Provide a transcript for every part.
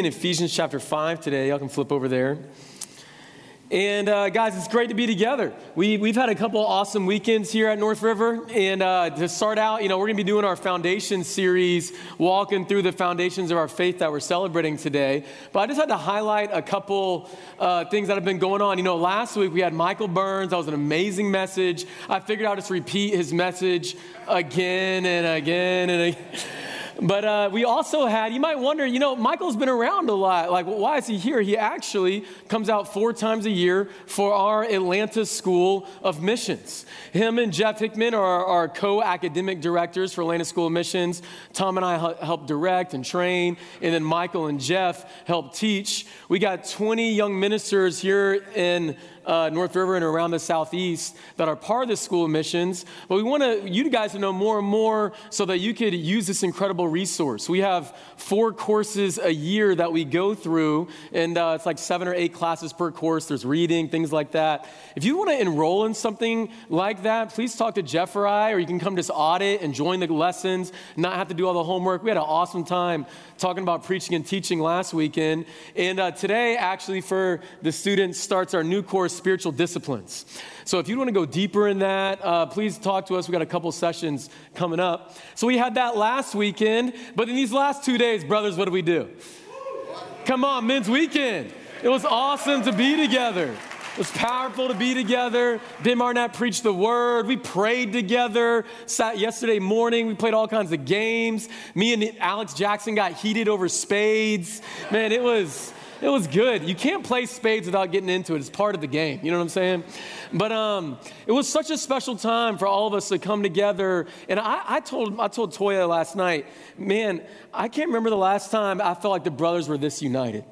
in Ephesians chapter 5 today. Y'all can flip over there. And uh, guys, it's great to be together. We, we've had a couple awesome weekends here at North River. And uh, to start out, you know, we're going to be doing our foundation series, walking through the foundations of our faith that we're celebrating today. But I just had to highlight a couple uh, things that have been going on. You know, last week we had Michael Burns. That was an amazing message. I figured I'd just repeat his message again and again and again. But uh, we also had, you might wonder, you know, Michael's been around a lot. Like, why is he here? He actually comes out four times a year for our Atlanta School of Missions. Him and Jeff Hickman are our co academic directors for Atlanta School of Missions. Tom and I help direct and train, and then Michael and Jeff help teach. We got 20 young ministers here in uh, North River and around the southeast that are part of the school missions. But we want to, you guys to know more and more so that you could use this incredible resource. We have four courses a year that we go through, and uh, it's like seven or eight classes per course. There's reading, things like that. If you want to enroll in something like that, please talk to Jeff or I, or you can come just audit and join the lessons, not have to do all the homework. We had an awesome time talking about preaching and teaching last weekend. And uh, today, actually, for the students, starts our new course, Spiritual Disciplines. So if you want to go deeper in that, uh, please talk to us. We got a couple sessions coming up. So we had that last weekend, but in these last two days, brothers, what do we do? Come on, men's weekend. It was awesome to be together. It was powerful to be together. Ben Marnett preached the word. We prayed together. Sat yesterday morning. We played all kinds of games. Me and Alex Jackson got heated over spades. Man, it was it was good. You can't play spades without getting into it. It's part of the game. You know what I'm saying? But um, it was such a special time for all of us to come together. And I, I told I told Toya last night, man, I can't remember the last time I felt like the brothers were this united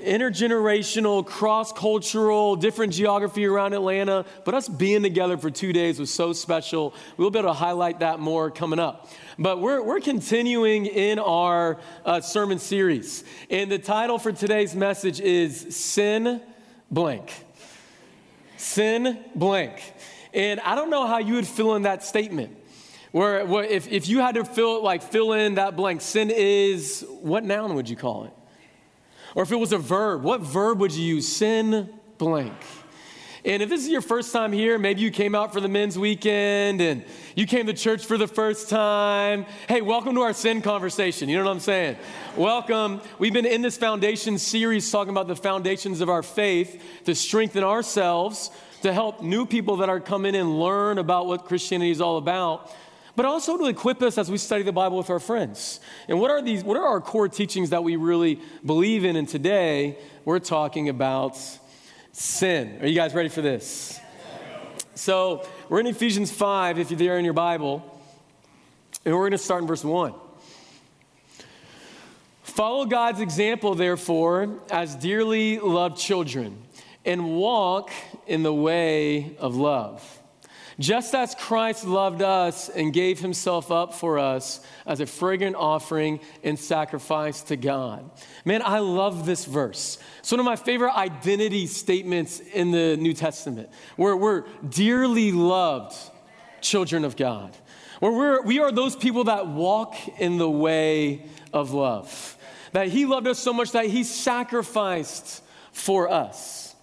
intergenerational, cross cultural, different geography around Atlanta. But us being together for two days was so special. We'll be able to highlight that more coming up. But we're, we're continuing in our uh, sermon series. And the title for today's message is Sin Blank. Sin Blank. And I don't know how you would fill in that statement. Where, where if, if you had to fill like fill in that blank, sin is what noun would you call it? Or if it was a verb, what verb would you use? Sin blank. And if this is your first time here, maybe you came out for the men's weekend and you came to church for the first time. Hey, welcome to our sin conversation. You know what I'm saying? welcome. We've been in this foundation series talking about the foundations of our faith to strengthen ourselves, to help new people that are coming in learn about what Christianity is all about but also to equip us as we study the Bible with our friends. And what are these what are our core teachings that we really believe in and today we're talking about sin. Are you guys ready for this? So, we're in Ephesians 5 if you're there in your Bible. And we're going to start in verse 1. Follow God's example, therefore, as dearly loved children, and walk in the way of love just as Christ loved us and gave himself up for us as a fragrant offering and sacrifice to God. Man, I love this verse. It's one of my favorite identity statements in the New Testament, where we're dearly loved children of God, where we're, we are those people that walk in the way of love, that He loved us so much that He sacrificed for us.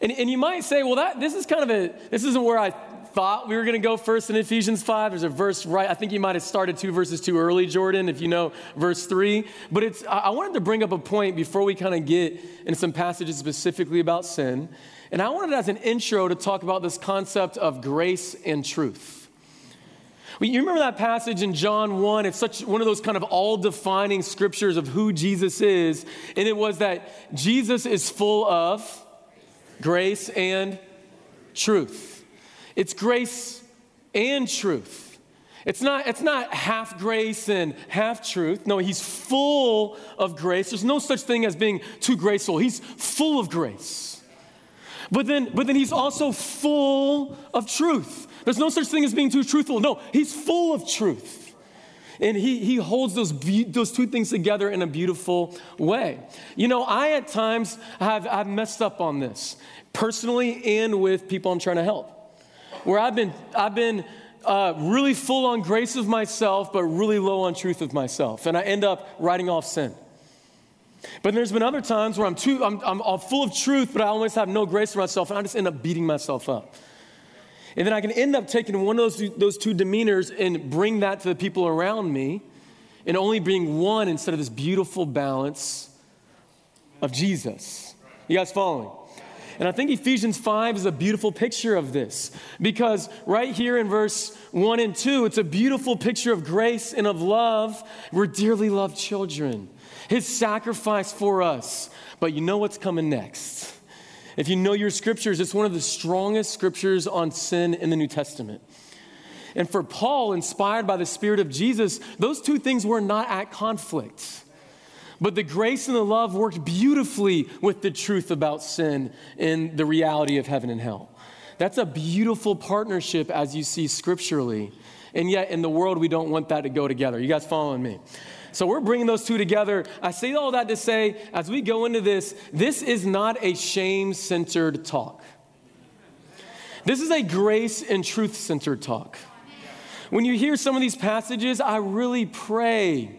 And, and you might say, well, that, this is kind of a, this isn't where I thought we were going to go first in Ephesians 5. There's a verse right, I think you might have started two verses too early, Jordan, if you know verse 3. But it's, I wanted to bring up a point before we kind of get into some passages specifically about sin. And I wanted as an intro to talk about this concept of grace and truth. Well, you remember that passage in John 1? It's such one of those kind of all defining scriptures of who Jesus is. And it was that Jesus is full of grace and truth. It's grace and truth. It's not, it's not half grace and half truth. No, he's full of grace. There's no such thing as being too graceful. He's full of grace. But then, but then he's also full of truth. There's no such thing as being too truthful. No, he's full of truth. And he, he holds those, be- those two things together in a beautiful way. You know, I at times have, I've messed up on this, personally and with people I'm trying to help where I've been, I've been uh, really full on grace of myself, but really low on truth of myself. And I end up writing off sin. But there's been other times where I'm too, I'm, I'm, I'm full of truth, but I always have no grace for myself, and I just end up beating myself up. And then I can end up taking one of those, those two demeanors and bring that to the people around me and only being one instead of this beautiful balance of Jesus. You guys following? And I think Ephesians 5 is a beautiful picture of this because right here in verse 1 and 2, it's a beautiful picture of grace and of love. We're dearly loved children. His sacrifice for us. But you know what's coming next. If you know your scriptures, it's one of the strongest scriptures on sin in the New Testament. And for Paul, inspired by the Spirit of Jesus, those two things were not at conflict. But the grace and the love worked beautifully with the truth about sin and the reality of heaven and hell. That's a beautiful partnership as you see scripturally. And yet, in the world, we don't want that to go together. You guys following me? So, we're bringing those two together. I say all that to say, as we go into this, this is not a shame centered talk. This is a grace and truth centered talk. When you hear some of these passages, I really pray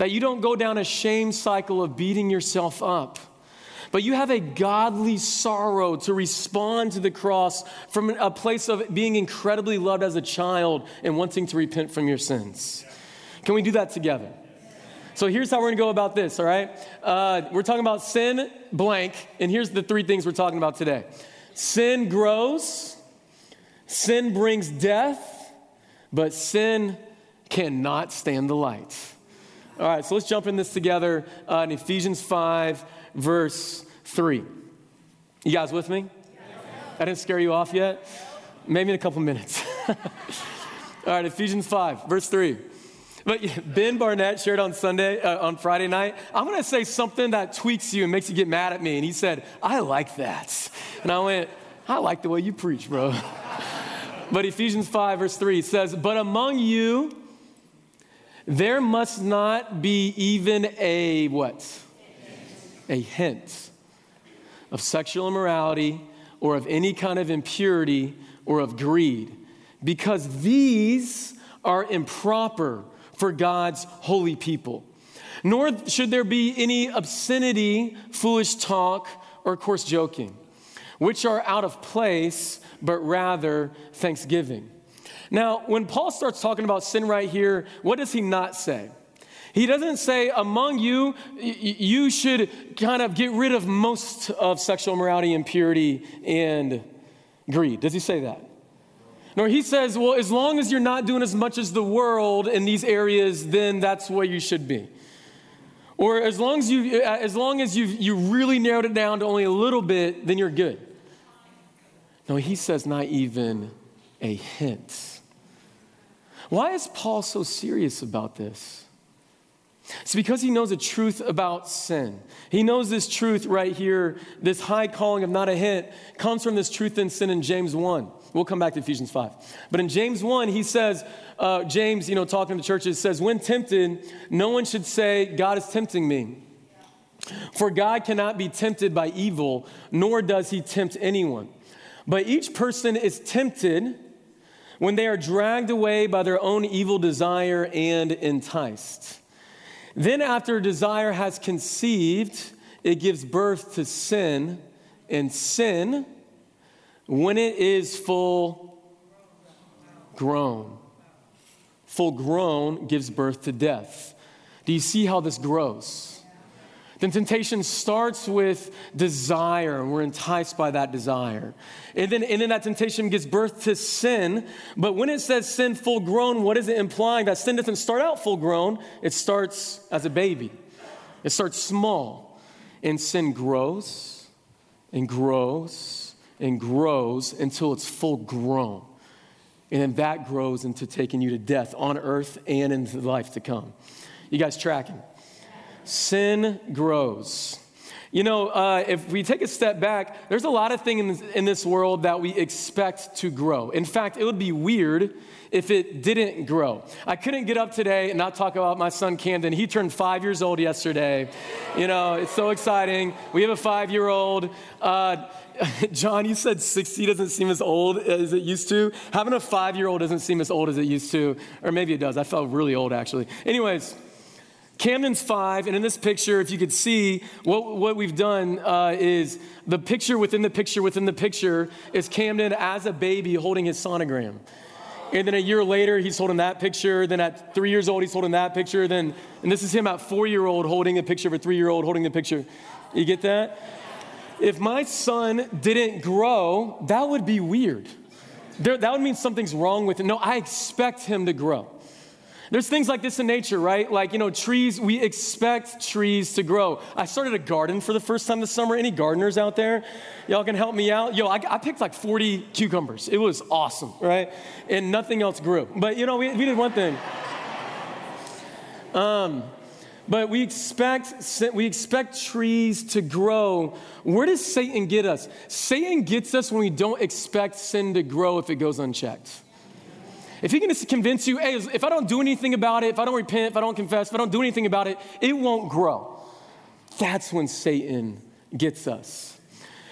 that you don't go down a shame cycle of beating yourself up, but you have a godly sorrow to respond to the cross from a place of being incredibly loved as a child and wanting to repent from your sins. Can we do that together? So here's how we're gonna go about this, all right? Uh, we're talking about sin blank, and here's the three things we're talking about today sin grows, sin brings death, but sin cannot stand the light. All right, so let's jump in this together uh, in Ephesians 5, verse 3. You guys with me? I didn't scare you off yet? Maybe in a couple minutes. All right, Ephesians 5, verse 3. But Ben Barnett shared on Sunday, uh, on Friday night, I'm gonna say something that tweaks you and makes you get mad at me. And he said, I like that. And I went, I like the way you preach, bro. but Ephesians 5, verse 3 says, But among you, there must not be even a what? A hint of sexual immorality or of any kind of impurity or of greed, because these are improper for God's holy people. Nor should there be any obscenity, foolish talk, or coarse joking, which are out of place, but rather thanksgiving. Now, when Paul starts talking about sin right here, what does he not say? He doesn't say, among you, you should kind of get rid of most of sexual immorality, impurity, and greed. Does he say that? Nor he says, well, as long as you're not doing as much as the world in these areas, then that's where you should be. Or as long as you, uh, as long as you you really narrowed it down to only a little bit, then you're good. No, he says not even a hint. Why is Paul so serious about this? It's because he knows the truth about sin. He knows this truth right here, this high calling of not a hint, comes from this truth in sin in James 1. We'll come back to Ephesians 5. But in James 1, he says, uh, James, you know, talking to churches, says, When tempted, no one should say, God is tempting me. For God cannot be tempted by evil, nor does he tempt anyone. But each person is tempted when they are dragged away by their own evil desire and enticed. Then, after desire has conceived, it gives birth to sin, and sin, when it is full grown, full grown gives birth to death. Do you see how this grows? Then temptation starts with desire, and we're enticed by that desire. And then, and then that temptation gives birth to sin. But when it says sin full grown, what is it implying? That sin doesn't start out full grown, it starts as a baby. It starts small. And sin grows and grows and grows until it's full grown. And then that grows into taking you to death on earth and into life to come. You guys tracking? Sin grows. You know, uh, if we take a step back, there's a lot of things in this world that we expect to grow. In fact, it would be weird if it didn't grow. I couldn't get up today and not talk about my son Camden. He turned five years old yesterday. You know, it's so exciting. We have a five year old. Uh, John, you said 60 doesn't seem as old as it used to. Having a five year old doesn't seem as old as it used to, or maybe it does. I felt really old actually. Anyways, Camden's five, and in this picture, if you could see, what, what we've done uh, is the picture within the picture within the picture is Camden as a baby holding his sonogram. And then a year later, he's holding that picture. Then at three years old, he's holding that picture. Then, and this is him at four year old holding a picture of a three year old holding the picture. You get that? If my son didn't grow, that would be weird. There, that would mean something's wrong with him. No, I expect him to grow. There's things like this in nature, right? Like, you know, trees, we expect trees to grow. I started a garden for the first time this summer. Any gardeners out there? Y'all can help me out? Yo, I, I picked like 40 cucumbers. It was awesome, right? And nothing else grew. But, you know, we, we did one thing. Um, but we expect, we expect trees to grow. Where does Satan get us? Satan gets us when we don't expect sin to grow if it goes unchecked. If he can just convince you, hey, if I don't do anything about it, if I don't repent, if I don't confess, if I don't do anything about it, it won't grow. That's when Satan gets us.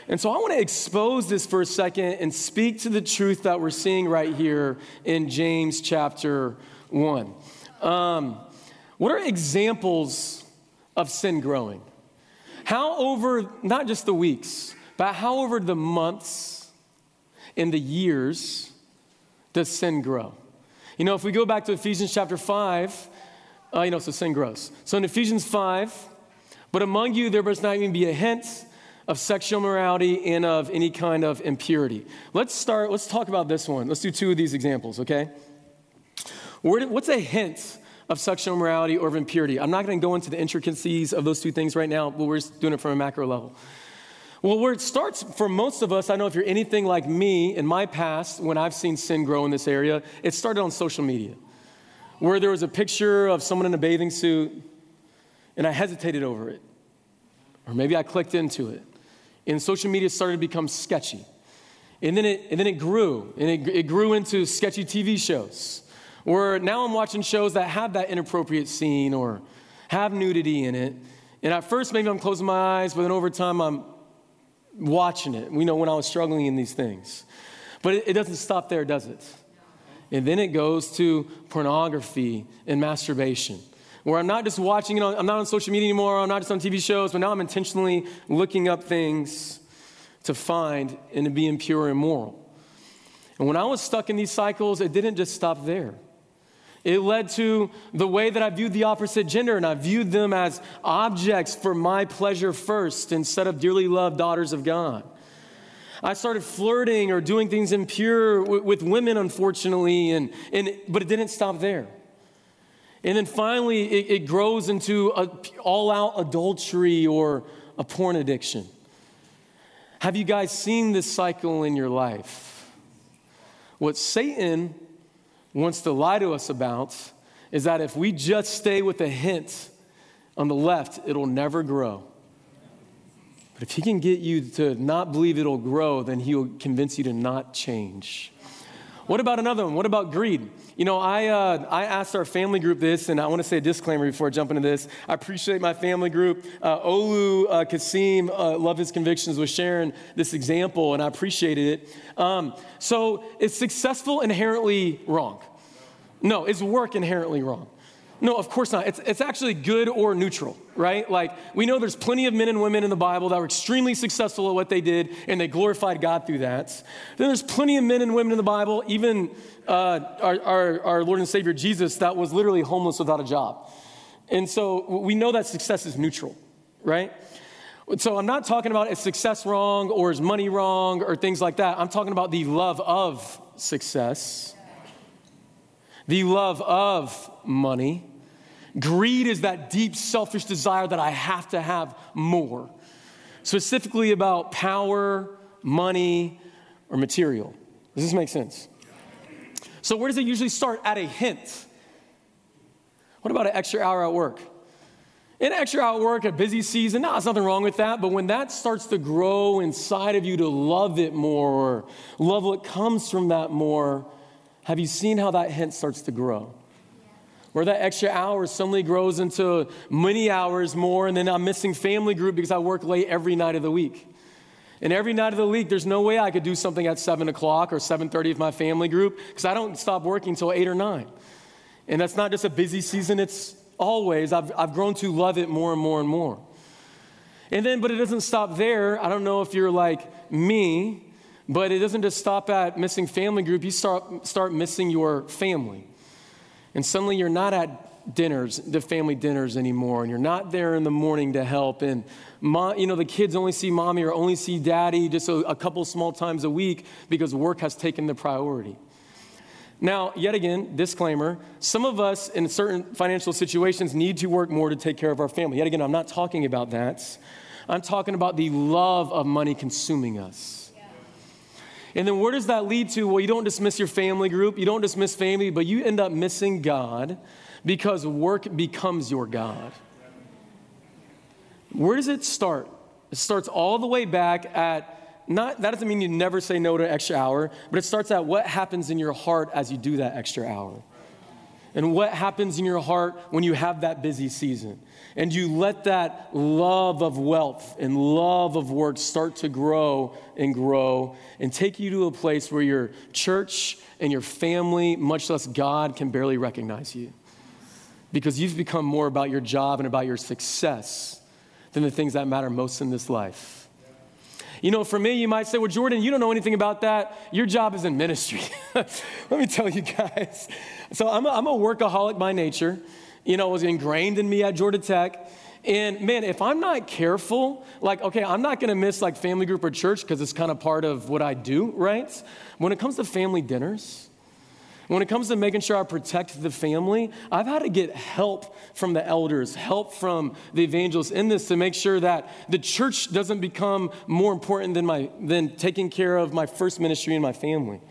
And so I want to expose this for a second and speak to the truth that we're seeing right here in James chapter 1. Um, what are examples of sin growing? How over not just the weeks, but how over the months and the years does sin grow? You know, if we go back to Ephesians chapter 5, uh, you know, so sin grows. So in Ephesians 5, but among you there must not even be a hint of sexual morality and of any kind of impurity. Let's start, let's talk about this one. Let's do two of these examples, okay? What's a hint of sexual morality or of impurity. I'm not going to go into the intricacies of those two things right now, but we're just doing it from a macro level. Well, where it starts for most of us, I know if you're anything like me in my past, when I've seen sin grow in this area, it started on social media, where there was a picture of someone in a bathing suit, and I hesitated over it. Or maybe I clicked into it. And social media started to become sketchy. And then it, and then it grew, and it, it grew into sketchy TV shows where now I'm watching shows that have that inappropriate scene or have nudity in it. And at first, maybe I'm closing my eyes, but then over time, I'm watching it. We know when I was struggling in these things. But it, it doesn't stop there, does it? And then it goes to pornography and masturbation, where I'm not just watching, know, I'm not on social media anymore, I'm not just on TV shows, but now I'm intentionally looking up things to find and to be impure and immoral. And when I was stuck in these cycles, it didn't just stop there. It led to the way that I viewed the opposite gender, and I viewed them as objects for my pleasure first instead of dearly loved daughters of God. I started flirting or doing things impure with women, unfortunately, and, and, but it didn't stop there. And then finally, it, it grows into all out adultery or a porn addiction. Have you guys seen this cycle in your life? What Satan wants to lie to us about is that if we just stay with a hint on the left, it'll never grow. But if he can get you to not believe it'll grow, then he'll convince you to not change. What about another one? What about greed? You know, I, uh, I asked our family group this, and I want to say a disclaimer before I jump into this. I appreciate my family group. Uh, Olu uh, Kasim, uh, love his convictions, was sharing this example, and I appreciated it. Um, so, is successful inherently wrong? No, is work inherently wrong? No, of course not. It's, it's actually good or neutral, right? Like, we know there's plenty of men and women in the Bible that were extremely successful at what they did, and they glorified God through that. Then there's plenty of men and women in the Bible, even uh, our, our, our Lord and Savior Jesus, that was literally homeless without a job. And so we know that success is neutral, right? So I'm not talking about is success wrong or is money wrong or things like that. I'm talking about the love of success the love of money. Greed is that deep selfish desire that I have to have more, specifically about power, money, or material. Does this make sense? So, where does it usually start? At a hint. What about an extra hour at work? An extra hour at work, a busy season, no, there's nothing wrong with that. But when that starts to grow inside of you to love it more or love what comes from that more, have you seen how that hint starts to grow? Where that extra hour suddenly grows into many hours more, and then I'm missing family group because I work late every night of the week. And every night of the week, there's no way I could do something at 7 o'clock or 7.30 with my family group because I don't stop working until 8 or 9. And that's not just a busy season, it's always. I've, I've grown to love it more and more and more. And then, but it doesn't stop there. I don't know if you're like me, but it doesn't just stop at missing family group. You start, start missing your family. And suddenly you're not at dinners, the family dinners anymore, and you're not there in the morning to help. And, you know, the kids only see mommy or only see daddy just a, a couple small times a week because work has taken the priority. Now, yet again, disclaimer some of us in certain financial situations need to work more to take care of our family. Yet again, I'm not talking about that. I'm talking about the love of money consuming us. And then where does that lead to? Well, you don't dismiss your family group, you don't dismiss family, but you end up missing God because work becomes your God. Where does it start? It starts all the way back at not, that doesn't mean you never say no to an extra hour, but it starts at what happens in your heart as you do that extra hour. And what happens in your heart when you have that busy season. And you let that love of wealth and love of work start to grow and grow and take you to a place where your church and your family, much less God, can barely recognize you. Because you've become more about your job and about your success than the things that matter most in this life. You know, for me, you might say, well, Jordan, you don't know anything about that. Your job is in ministry. Let me tell you guys. So I'm a, I'm a workaholic by nature. You know, was ingrained in me at Georgia Tech. And man, if I'm not careful, like, okay, I'm not gonna miss like family group or church because it's kind of part of what I do, right? When it comes to family dinners, when it comes to making sure I protect the family, I've had to get help from the elders, help from the evangelists in this to make sure that the church doesn't become more important than, my, than taking care of my first ministry and my family.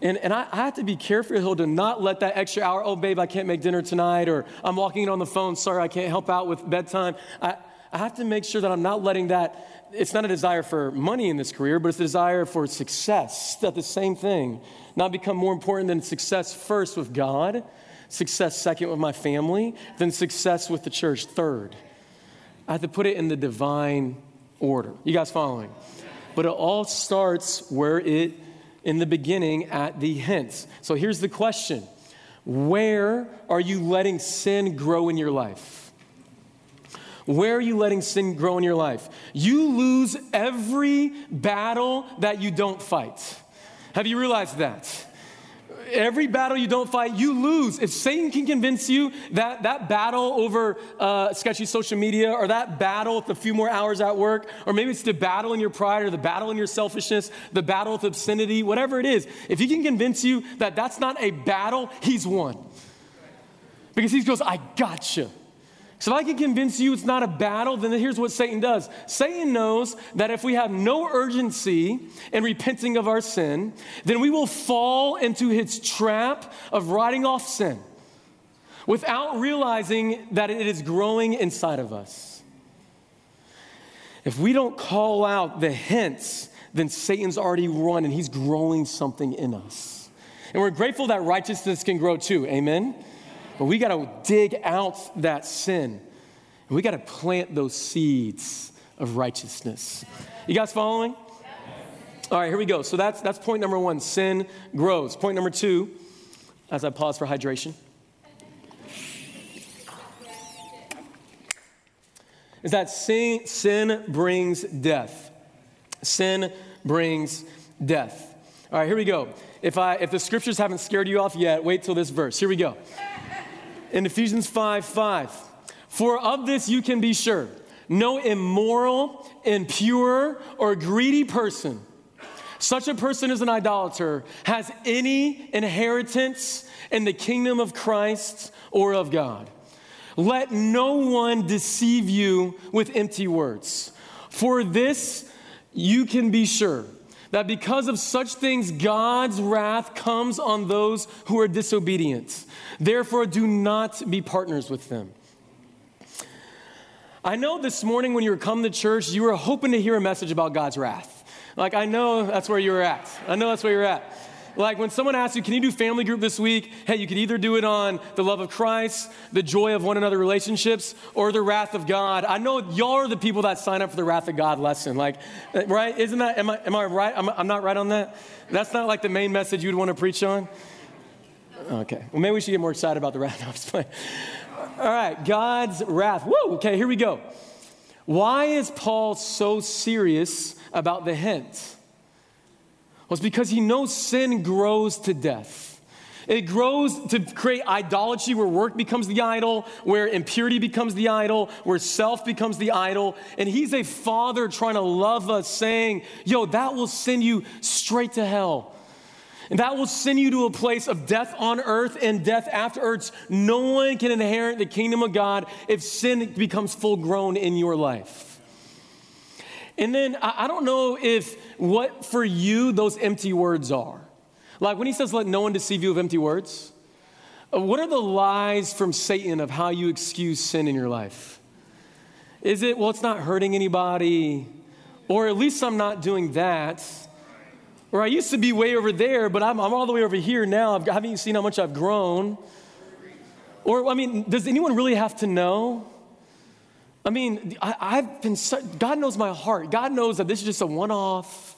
And, and I, I, have to be careful to not let that extra hour, oh, babe, I can't make dinner tonight, or I'm walking on the phone, sorry, I can't help out with bedtime. I, I have to make sure that I'm not letting that, it's not a desire for money in this career, but it's a desire for success. That the same thing not become more important than success first with God, success second with my family, then success with the church third. I have to put it in the divine order. You guys following? But it all starts where it, in the beginning, at the hints. So here's the question Where are you letting sin grow in your life? Where are you letting sin grow in your life? You lose every battle that you don't fight. Have you realized that? Every battle you don't fight, you lose. If Satan can convince you that that battle over uh, sketchy social media, or that battle with a few more hours at work, or maybe it's the battle in your pride, or the battle in your selfishness, the battle with obscenity, whatever it is, if he can convince you that that's not a battle, he's won. Because he goes, I gotcha. So, if I can convince you it's not a battle, then here's what Satan does Satan knows that if we have no urgency in repenting of our sin, then we will fall into his trap of writing off sin without realizing that it is growing inside of us. If we don't call out the hints, then Satan's already run and he's growing something in us. And we're grateful that righteousness can grow too. Amen? But we got to dig out that sin. And we got to plant those seeds of righteousness. You guys following? All right, here we go. So that's, that's point number one sin grows. Point number two, as I pause for hydration, is that sin, sin brings death. Sin brings death. All right, here we go. If, I, if the scriptures haven't scared you off yet, wait till this verse. Here we go in Ephesians 5 5. For of this you can be sure no immoral, impure, or greedy person, such a person as an idolater, has any inheritance in the kingdom of Christ or of God. Let no one deceive you with empty words. For this you can be sure that because of such things, God's wrath comes on those who are disobedient. Therefore, do not be partners with them. I know this morning when you were coming to church, you were hoping to hear a message about God's wrath. Like, I know that's where you were at. I know that's where you're at. Like when someone asks you, can you do family group this week? Hey, you could either do it on the love of Christ, the joy of one another relationships, or the wrath of God. I know y'all are the people that sign up for the wrath of God lesson. Like, uh, right? Isn't that, am I, am I right? I'm, I'm not right on that? That's not like the main message you'd want to preach on? Okay. Well, maybe we should get more excited about the wrath. No, All right, God's wrath. Whoa, okay, here we go. Why is Paul so serious about the hint? It's because he knows sin grows to death. It grows to create idolatry where work becomes the idol, where impurity becomes the idol, where self becomes the idol. And he's a father trying to love us, saying, Yo, that will send you straight to hell. And that will send you to a place of death on earth and death after earth. No one can inherit the kingdom of God if sin becomes full grown in your life. And then I don't know if what for you those empty words are. Like when he says, let no one deceive you of empty words, uh, what are the lies from Satan of how you excuse sin in your life? Is it, well, it's not hurting anybody, or at least I'm not doing that? Or I used to be way over there, but I'm, I'm all the way over here now. I've, haven't you seen how much I've grown? Or, I mean, does anyone really have to know? I mean, I, have been, God knows my heart. God knows that this is just a one off.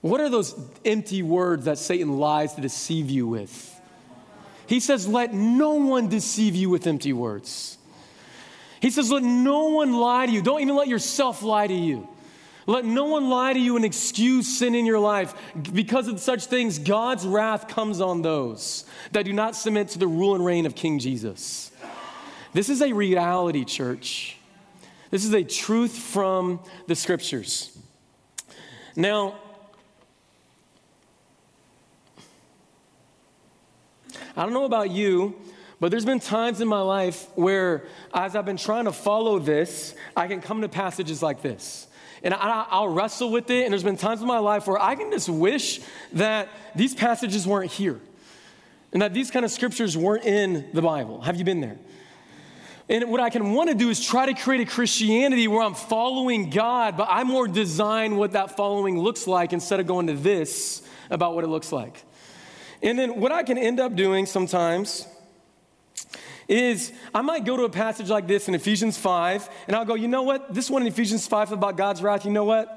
What are those empty words that Satan lies to deceive you with? He says, Let no one deceive you with empty words. He says, Let no one lie to you. Don't even let yourself lie to you. Let no one lie to you and excuse sin in your life. Because of such things, God's wrath comes on those that do not submit to the rule and reign of King Jesus. This is a reality, church. This is a truth from the scriptures. Now, I don't know about you, but there's been times in my life where, as I've been trying to follow this, I can come to passages like this. And I, will wrestle with it. And there's been times in my life where I can just wish that these passages weren't here and that these kind of scriptures weren't in the Bible. Have you been there? And what I can want to do is try to create a Christianity where I'm following God, but I more design what that following looks like instead of going to this about what it looks like. And then what I can end up doing sometimes is I might go to a passage like this in Ephesians 5, and I'll go, you know what? This one in Ephesians 5 about God's wrath, you know what?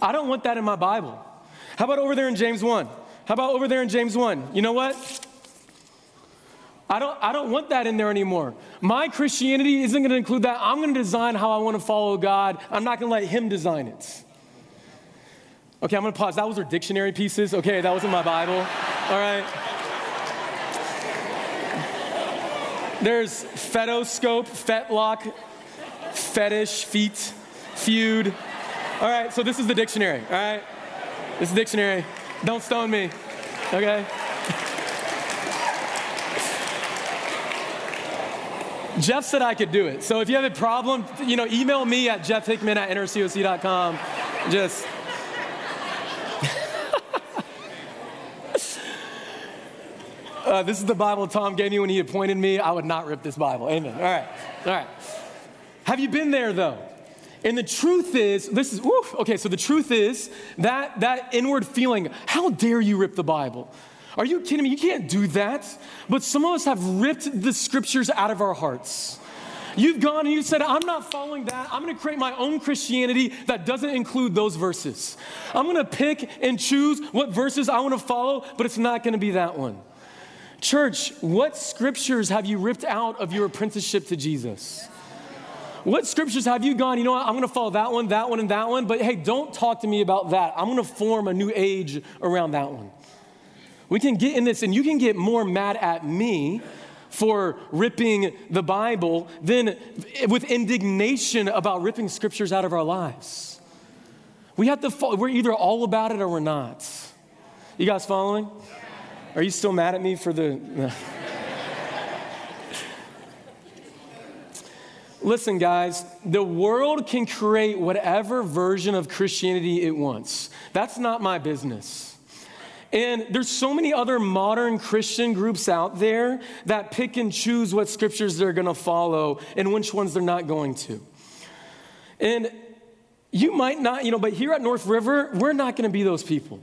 I don't want that in my Bible. How about over there in James 1? How about over there in James 1? You know what? I don't, I don't want that in there anymore. My Christianity isn't going to include that. I'm going to design how I want to follow God. I'm not going to let Him design it. Okay, I'm gonna pause. That was our dictionary pieces. Okay, that wasn't my Bible. All right. There's fetoscope, fetlock, fetish, feet, feud. All right, so this is the dictionary, all right? This is dictionary. Don't stone me, okay? Jeff said I could do it. So if you have a problem, you know, email me at jeffhickman at nrcoc.com. Just uh, this is the Bible Tom gave me when he appointed me. I would not rip this Bible. Amen. All right. All right. Have you been there though? And the truth is, this is, oof, okay, so the truth is that that inward feeling, how dare you rip the Bible? Are you kidding me? You can't do that. But some of us have ripped the scriptures out of our hearts. You've gone and you've said, I'm not following that. I'm going to create my own Christianity that doesn't include those verses. I'm going to pick and choose what verses I want to follow, but it's not going to be that one. Church, what scriptures have you ripped out of your apprenticeship to Jesus? What scriptures have you gone, you know what, I'm gonna follow that one, that one, and that one, but hey, don't talk to me about that. I'm gonna form a new age around that one. We can get in this, and you can get more mad at me for ripping the Bible than with indignation about ripping scriptures out of our lives. We have to, we're either all about it or we're not. You guys following? Are you still mad at me for the. Listen, guys, the world can create whatever version of Christianity it wants. That's not my business. And there's so many other modern Christian groups out there that pick and choose what scriptures they're going to follow and which ones they're not going to. And you might not, you know, but here at North River, we're not going to be those people.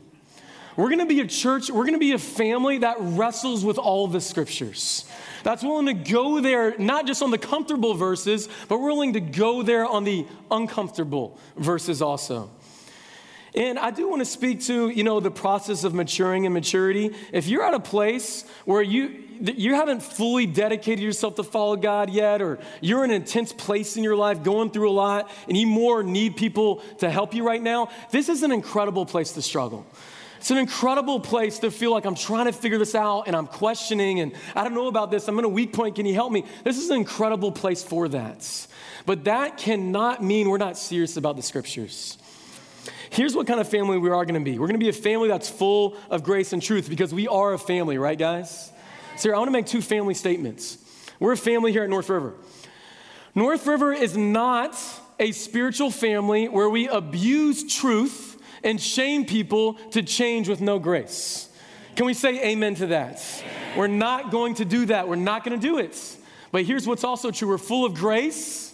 We're going to be a church, we're going to be a family that wrestles with all the scriptures. That's willing to go there, not just on the comfortable verses, but we're willing to go there on the uncomfortable verses also. And I do want to speak to, you know, the process of maturing and maturity. If you're at a place where you you haven't fully dedicated yourself to follow God yet, or you're in an intense place in your life, going through a lot, and you more need people to help you right now, this is an incredible place to struggle. It's an incredible place to feel like I'm trying to figure this out and I'm questioning and I don't know about this. I'm in a weak point. Can you help me? This is an incredible place for that. But that cannot mean we're not serious about the scriptures. Here's what kind of family we are going to be. We're going to be a family that's full of grace and truth because we are a family, right, guys? So, here, I want to make two family statements. We're a family here at North River. North River is not a spiritual family where we abuse truth and shame people to change with no grace. Can we say amen to that? Amen. We're not going to do that. We're not going to do it. But here's what's also true we're full of grace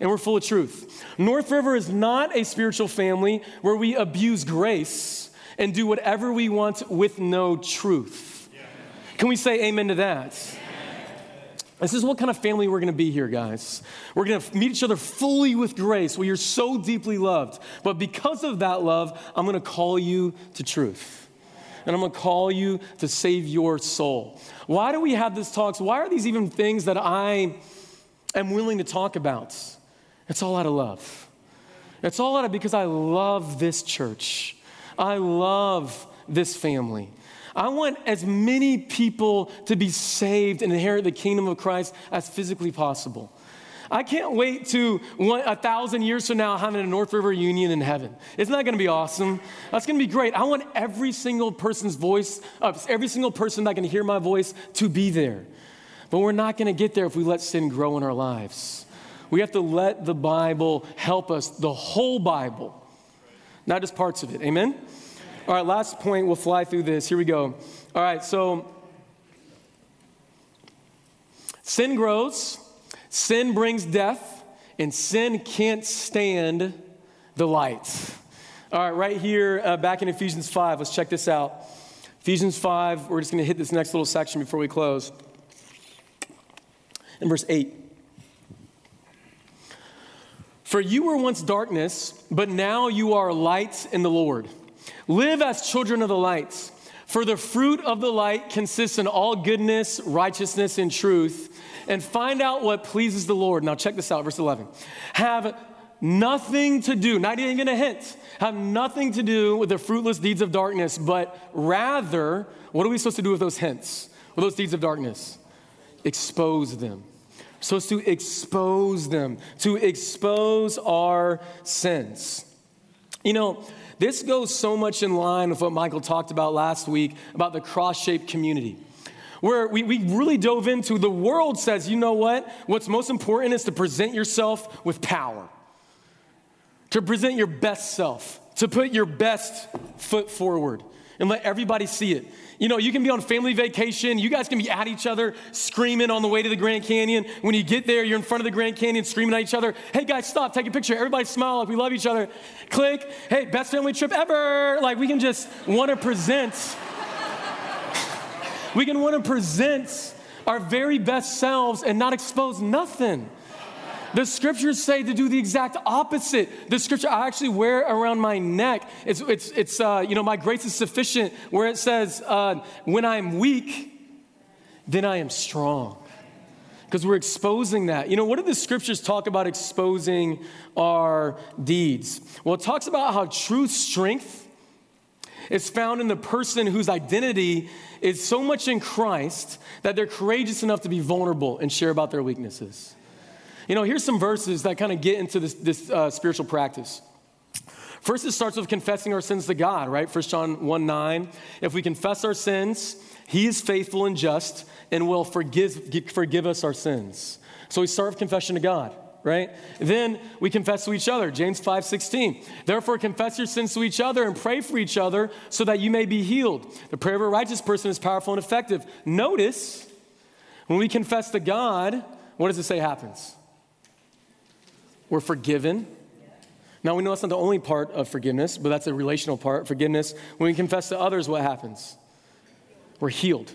and we're full of truth. North River is not a spiritual family where we abuse grace and do whatever we want with no truth. Can we say amen to that? This is what kind of family we're going to be here, guys. We're going to meet each other fully with grace. We are so deeply loved. But because of that love, I'm going to call you to truth. And I'm to call you to save your soul. Why do we have these talks? Why are these even things that I am willing to talk about? It's all out of love. It's all out of because I love this church. I love this family. I want as many people to be saved and inherit the kingdom of Christ as physically possible. I can't wait to one, a thousand years from now having a North River Union in heaven. Isn't that going to be awesome? That's going to be great. I want every single person's voice, uh, every single person that can hear my voice to be there. But we're not going to get there if we let sin grow in our lives. We have to let the Bible help us, the whole Bible, not just parts of it. Amen? All right, last point. We'll fly through this. Here we go. All right, so sin grows, sin brings death, and sin can't stand the light. All right, right here, uh, back in Ephesians 5, let's check this out. Ephesians 5, we're just going to hit this next little section before we close. In verse 8. For you were once darkness, but now you are light in the Lord. Live as children of the light. For the fruit of the light consists in all goodness, righteousness, and truth. And find out what pleases the Lord. Now, check this out, verse 11. Have nothing to do, not even a hint, have nothing to do with the fruitless deeds of darkness, but rather, what are we supposed to do with those hints, with those deeds of darkness? Expose them supposed to expose them, to expose our sins. You know, this goes so much in line with what Michael talked about last week about the cross shaped community. Where we, we really dove into the world says, you know what? What's most important is to present yourself with power, to present your best self, to put your best foot forward and let everybody see it. You know, you can be on family vacation. You guys can be at each other, screaming on the way to the Grand Canyon. When you get there, you're in front of the Grand Canyon, screaming at each other. Hey, guys, stop, take a picture. Everybody smile like we love each other. Click. Hey, best family trip ever. Like we can just want to present. we can want to present our very best selves and not expose nothing. The scriptures say to do the exact opposite. The scripture I actually wear around my neck. It's, it's, it's uh, you know, my grace is sufficient, where it says, uh, when I'm weak, then I am strong. Because we're exposing that. You know, what do the scriptures talk about exposing our deeds? Well, it talks about how true strength is found in the person whose identity is so much in Christ that they're courageous enough to be vulnerable and share about their weaknesses. You know, here's some verses that kind of get into this, this uh, spiritual practice. First, it starts with confessing our sins to God, right? 1 John 1 9. If we confess our sins, he is faithful and just and will forgive, forgive us our sins. So we start with confession to God, right? Then we confess to each other. James 5 16. Therefore, confess your sins to each other and pray for each other so that you may be healed. The prayer of a righteous person is powerful and effective. Notice, when we confess to God, what does it say happens? We're forgiven. Now, we know that's not the only part of forgiveness, but that's a relational part. Forgiveness. When we confess to others, what happens? We're healed.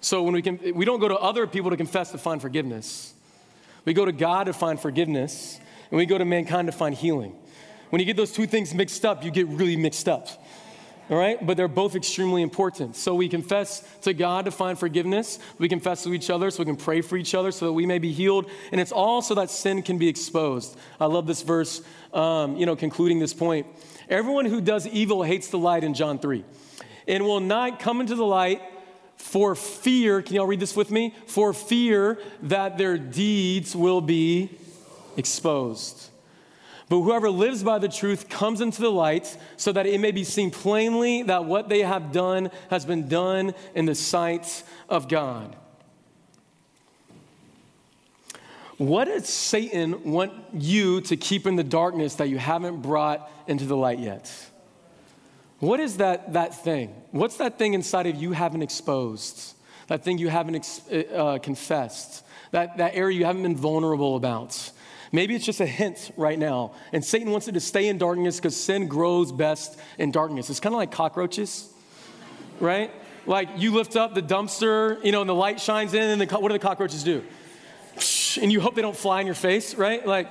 So when we can, we don't go to other people to confess to find forgiveness. We go to God to find forgiveness, and we go to mankind to find healing. When you get those two things mixed up, you get really mixed up. All right? But they're both extremely important. So we confess to God to find forgiveness. We confess to each other so we can pray for each other so that we may be healed. And it's all so that sin can be exposed. I love this verse, um, you know, concluding this point. Everyone who does evil hates the light in John 3 and will not come into the light for fear. Can y'all read this with me? For fear that their deeds will be exposed. But whoever lives by the truth comes into the light so that it may be seen plainly that what they have done has been done in the sight of God. What does Satan want you to keep in the darkness that you haven't brought into the light yet? What is that, that thing? What's that thing inside of you haven't exposed? That thing you haven't ex- uh, confessed? That, that area you haven't been vulnerable about? Maybe it's just a hint right now. And Satan wants it to stay in darkness because sin grows best in darkness. It's kind of like cockroaches, right? Like you lift up the dumpster, you know, and the light shines in, and the, what do the cockroaches do? And you hope they don't fly in your face, right? Like,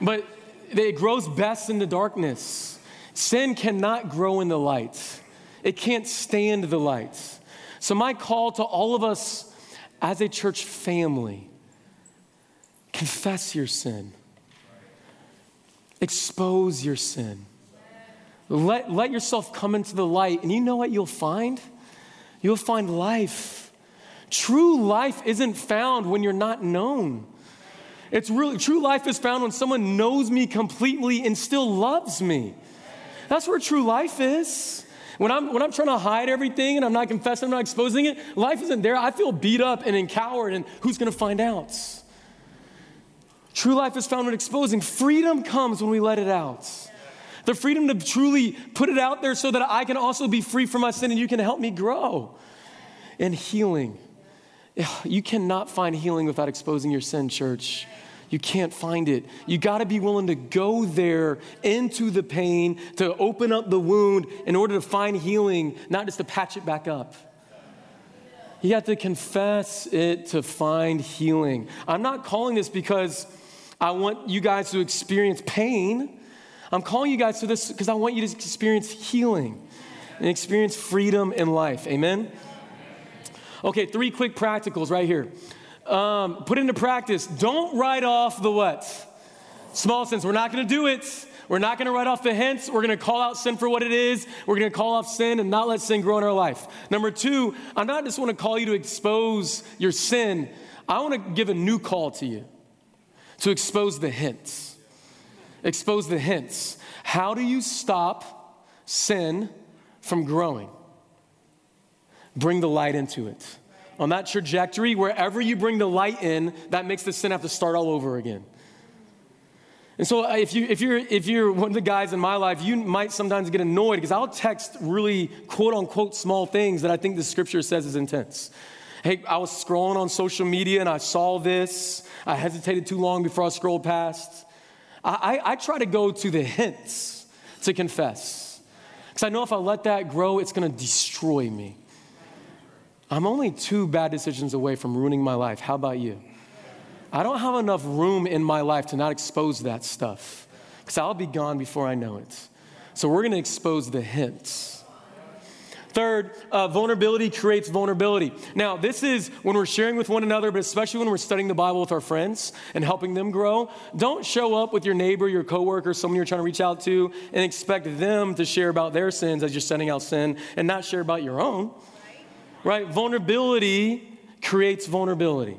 but it grows best in the darkness. Sin cannot grow in the light, it can't stand the light. So, my call to all of us as a church family Confess your sin. Expose your sin. Let, let yourself come into the light, and you know what you'll find? You'll find life. True life isn't found when you're not known. It's really true life is found when someone knows me completely and still loves me. That's where true life is. When I'm, when I'm trying to hide everything and I'm not confessing, I'm not exposing it, life isn't there. I feel beat up and coward, and who's going to find out? True life is found in exposing. Freedom comes when we let it out. The freedom to truly put it out there so that I can also be free from my sin and you can help me grow. And healing. You cannot find healing without exposing your sin, church. You can't find it. You got to be willing to go there into the pain, to open up the wound in order to find healing, not just to patch it back up. You have to confess it to find healing. I'm not calling this because I want you guys to experience pain. I'm calling you guys to this because I want you to experience healing and experience freedom in life. Amen? Okay, three quick practicals right here. Um, put into practice. Don't write off the what? Small sins. We're not going to do it. We're not going to write off the hints. We're going to call out sin for what it is. We're going to call off sin and not let sin grow in our life. Number two, I not just want to call you to expose your sin. I want to give a new call to you to expose the hints. Expose the hints. How do you stop sin from growing? Bring the light into it. On that trajectory, wherever you bring the light in, that makes the sin have to start all over again. And so uh, if, you, if, you're, if you're one of the guys in my life, you might sometimes get annoyed because I'll text really quote unquote small things that I think the scripture says is intense. Hey, I was scrolling on social media and I saw this. I hesitated too long before I scrolled past. I, I, I try to go to the hints to confess. Because I know if I let that grow, it's going to destroy me. I'm only two bad decisions away from ruining my life. How about you? I don't have enough room in my life to not expose that stuff because I'll be gone before I know it. So we're going to expose the hints. Third, uh, vulnerability creates vulnerability. Now, this is when we're sharing with one another, but especially when we're studying the Bible with our friends and helping them grow. Don't show up with your neighbor, your coworker, someone you're trying to reach out to, and expect them to share about their sins as you're sending out sin and not share about your own. Right? Vulnerability creates vulnerability.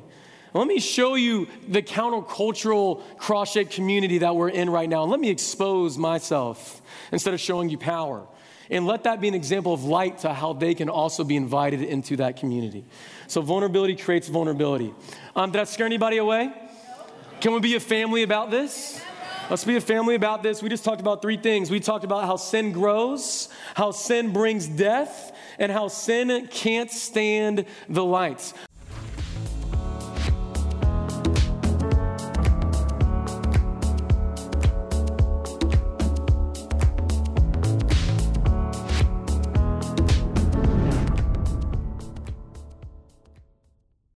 Let me show you the countercultural cross shaped community that we're in right now. Let me expose myself instead of showing you power. And let that be an example of light to how they can also be invited into that community. So, vulnerability creates vulnerability. Um, did I scare anybody away? Can we be a family about this? Let's be a family about this. We just talked about three things. We talked about how sin grows, how sin brings death, and how sin can't stand the lights.